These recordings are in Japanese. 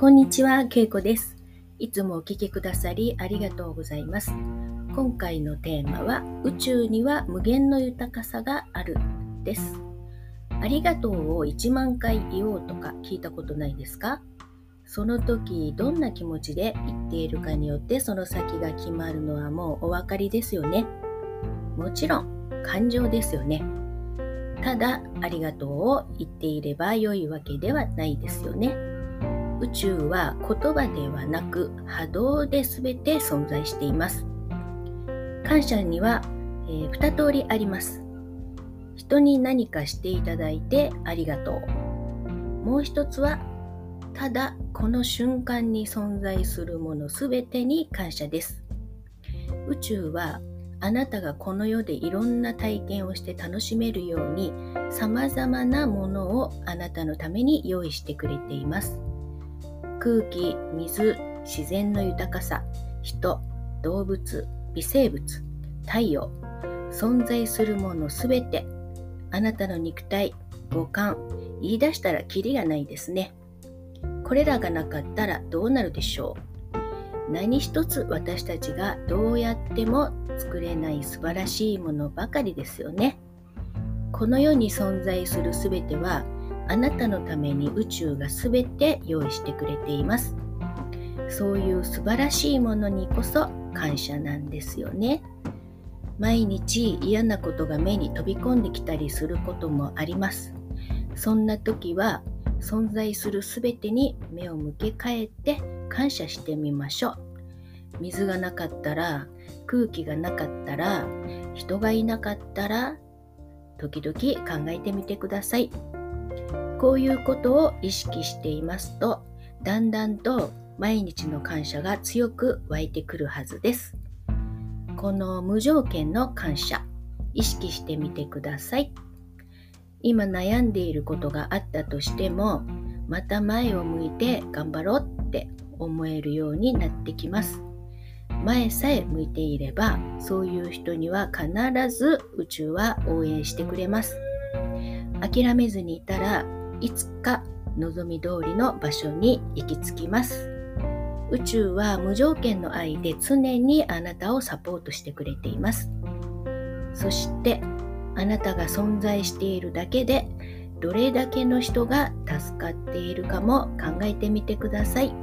こんにちは、けいこです。いつもお聞きくださりありがとうございます。今回のテーマは、宇宙には無限の豊かさがあるです。ありがとうを1万回言おうとか聞いたことないですか？その時どんな気持ちで言っているかによってその先が決まるのはもうお分かりですよね。もちろん感情ですよね。ただありがとうを言っていれば良いわけではないですよね。宇宙は言葉ではなく波動で全て存在しています。感謝には、えー、2通りあります。人に何かしていただいてありがとう。もう一つはただこの瞬間に存在するものすべてに感謝です。宇宙はあなたがこの世でいろんな体験をして楽しめるように様々なものをあなたのために用意してくれています。空気、水、自然の豊かさ、人、動物、微生物、太陽、存在するものすべて、あなたの肉体、五感、言い出したらキリがないですね。これらがなかったらどうなるでしょう何一つ私たちがどうやっても作れない素晴らしいものばかりですよね。この世に存在するすべてはあなたのために宇宙がすべて用意してくれています。そういう素晴らしいものにこそ感謝なんですよね。毎日嫌なことが目に飛び込んできたりすることもあります。そんな時は存在するすべてに目を向け替えて感謝してみましょう。水がなかったら、空気がなかったら、人がいなかったら、時々考えてみてください。こういうことを意識していますと、だんだんと毎日の感謝が強く湧いてくるはずです。この無条件の感謝、意識してみてください。今悩んでいることがあったとしてもまた前を向いて頑張ろうって思えるようになってきます前さえ向いていればそういう人には必ず宇宙は応援してくれます諦めずにいたらいつか望み通りの場所に行き着きます。宇宙は無条件の愛で常にあなたをサポートしてくれています。そしてあなたが存在しているだけでどれだけの人が助かっているかも考えてみてください。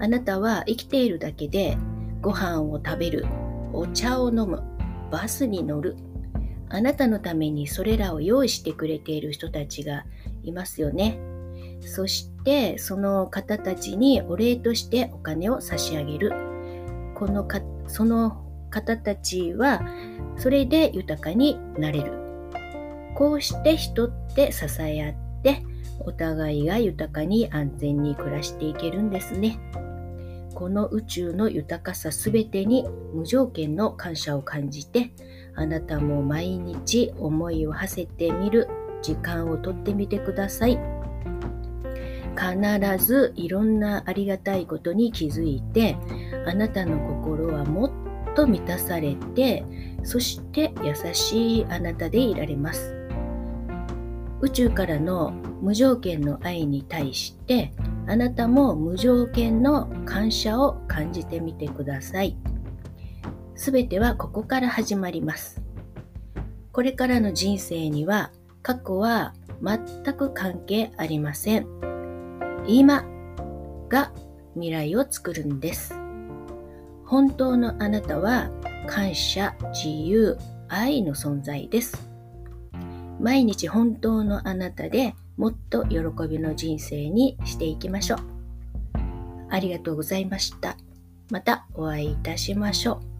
あなたは生きているだけでご飯を食べるお茶を飲むバスに乗る。あなたのためにそれらを用意してくれている人たちがいますよね。そしてその方たちにお礼としてお金を差し上げる。このかその方たちはそれで豊かになれる。こうして人って支え合ってお互いが豊かに安全に暮らしていけるんですね。この宇宙の豊かさすべてに無条件の感謝を感じてあなたも毎日思いを馳せてみる。時間をとってみてください。必ずいろんなありがたいことに気づいてあなたの心はもっと満たされてそして優しいあなたでいられます。宇宙からの無条件の愛に対してあなたも無条件の感謝を感じてみてください。すべてはここから始まります。これからの人生には過去は全く関係ありません今が未来を作るんです本当のあなたは感謝、自由、愛の存在です。毎日本当のあなたでもっと喜びの人生にしていきましょう。ありがとうございました。またお会いいたしましょう。